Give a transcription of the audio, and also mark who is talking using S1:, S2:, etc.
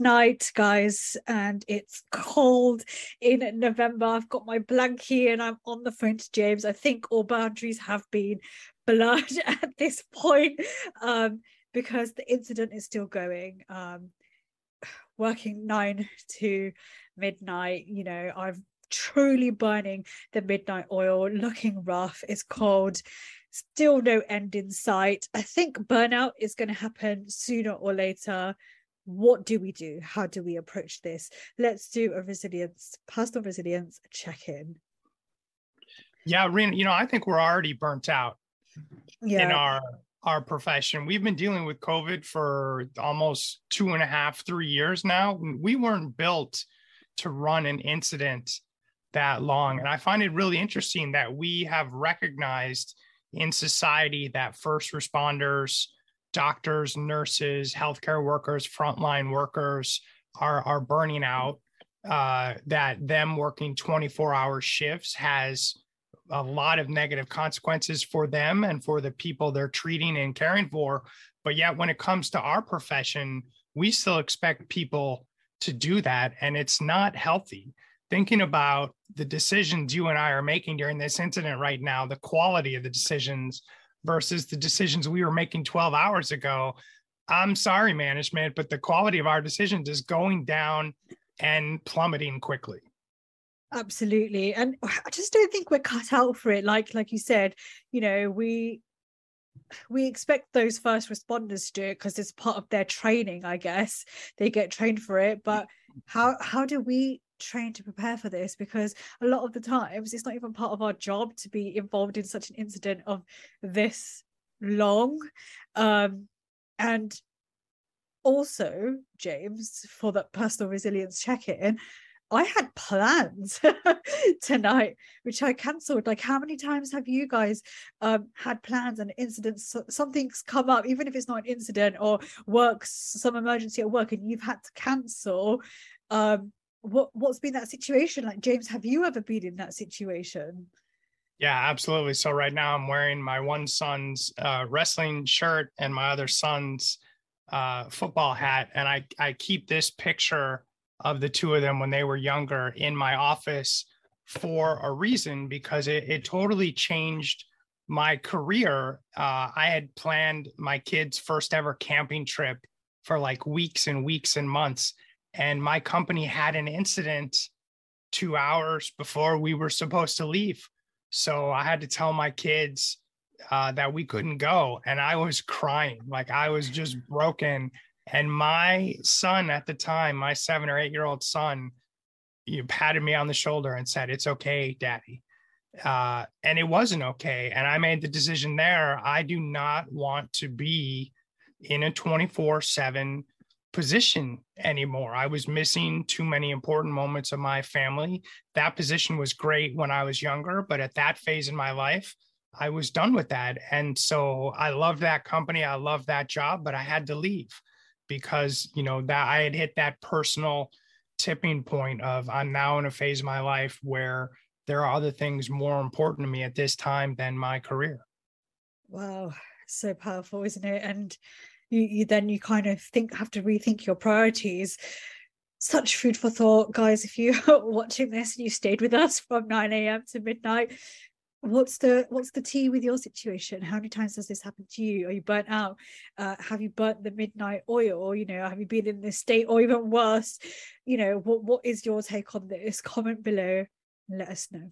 S1: midnight, guys, and it's cold in November. I've got my blankie and I'm on the phone to James. I think all boundaries have been blurred at this point um, because the incident is still going. Um, working nine to midnight, you know, I've truly burning the midnight oil, looking rough, it's cold, still no end in sight. I think burnout is going to happen sooner or later. What do we do? How do we approach this? Let's do a resilience, personal resilience check in.
S2: Yeah, Rena, you know, I think we're already burnt out yeah. in our our profession. We've been dealing with COVID for almost two and a half, three years now. We weren't built to run an incident that long. And I find it really interesting that we have recognized in society that first responders, doctors, nurses, healthcare workers, frontline workers are, are burning out. Uh, that them working 24 hour shifts has a lot of negative consequences for them and for the people they're treating and caring for. But yet, when it comes to our profession, we still expect people to do that, and it's not healthy. Thinking about the decisions you and I are making during this incident right now, the quality of the decisions versus the decisions we were making 12 hours ago. I'm sorry, management, but the quality of our decisions is going down and plummeting quickly.
S1: Absolutely. And i just don't think we're cut out for it. Like like you said you know we we expect those first responders to do it because it's part of their training i guess. They get trained for it but how how do we train to prepare for this because a lot of the times it's not even part of our job to be involved in such an incident of this long um and also james for that personal resilience check-in I had plans tonight, which I cancelled. Like, how many times have you guys um, had plans and incidents? Something's come up, even if it's not an incident or works, some emergency at work, and you've had to cancel. Um, what what's been that situation like, James? Have you ever been in that situation?
S2: Yeah, absolutely. So right now I'm wearing my one son's uh, wrestling shirt and my other son's uh, football hat, and I I keep this picture of the two of them when they were younger in my office for a reason because it, it totally changed my career. Uh, I had planned my kids' first ever camping trip for like weeks and weeks and months. And my company had an incident two hours before we were supposed to leave. So I had to tell my kids uh, that we couldn't go. And I was crying, like I was just broken and my son at the time, my seven or eight year old son, you patted me on the shoulder and said, It's okay, daddy. Uh, and it wasn't okay. And I made the decision there. I do not want to be in a 24 7 position anymore. I was missing too many important moments of my family. That position was great when I was younger, but at that phase in my life, I was done with that. And so I loved that company. I loved that job, but I had to leave because you know that I had hit that personal tipping point of I'm now in a phase of my life where there are other things more important to me at this time than my career.
S1: Wow, so powerful, isn't it? And you, you then you kind of think have to rethink your priorities. Such food for thought, guys. If you're watching this and you stayed with us from 9 a.m. to midnight, what's the what's the tea with your situation how many times does this happen to you are you burnt out uh, have you burnt the midnight oil or you know have you been in this state or even worse you know what what is your take on this comment below let us know